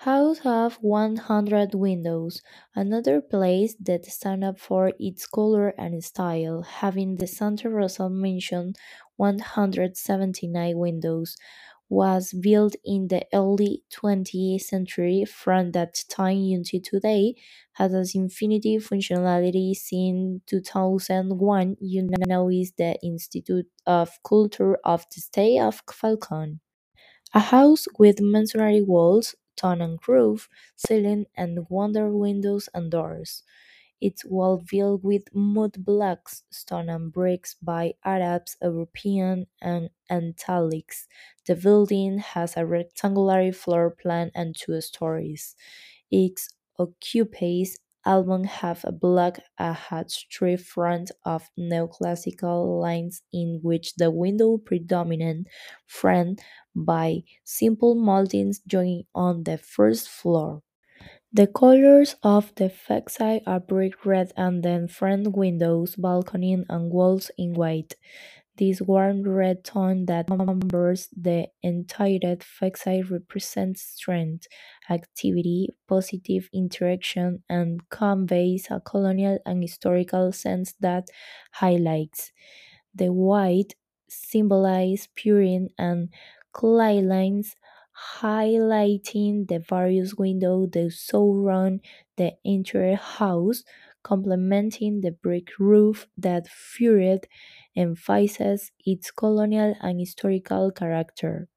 House have 100 windows, another place that stand up for its color and style, having the Santa Rosa mansion 179 windows, was built in the early 20th century. From that time until today, has as infinity functionality since 2001. You know is the Institute of Culture of the State of Falcon. A house with masonry walls, tone and roof, ceiling, and wonder windows and doors. Its wall built with mud blocks, stone and bricks by Arabs, European, and Italics. The building has a rectangular floor plan and two stories. It occupies album have a block a hatch-tree front of neoclassical lines in which the window predominant framed by simple moldings joined on the first floor. The colors of the facade are brick red and then front windows, balcony and walls in white. This warm red tone that covers the entire facade represents strength, activity, positive interaction, and conveys a colonial and historical sense that highlights. The white symbolizes purity and cleanliness, highlighting the various windows that surround the entire house, complementing the brick roof that further emphasizes its colonial and historical character.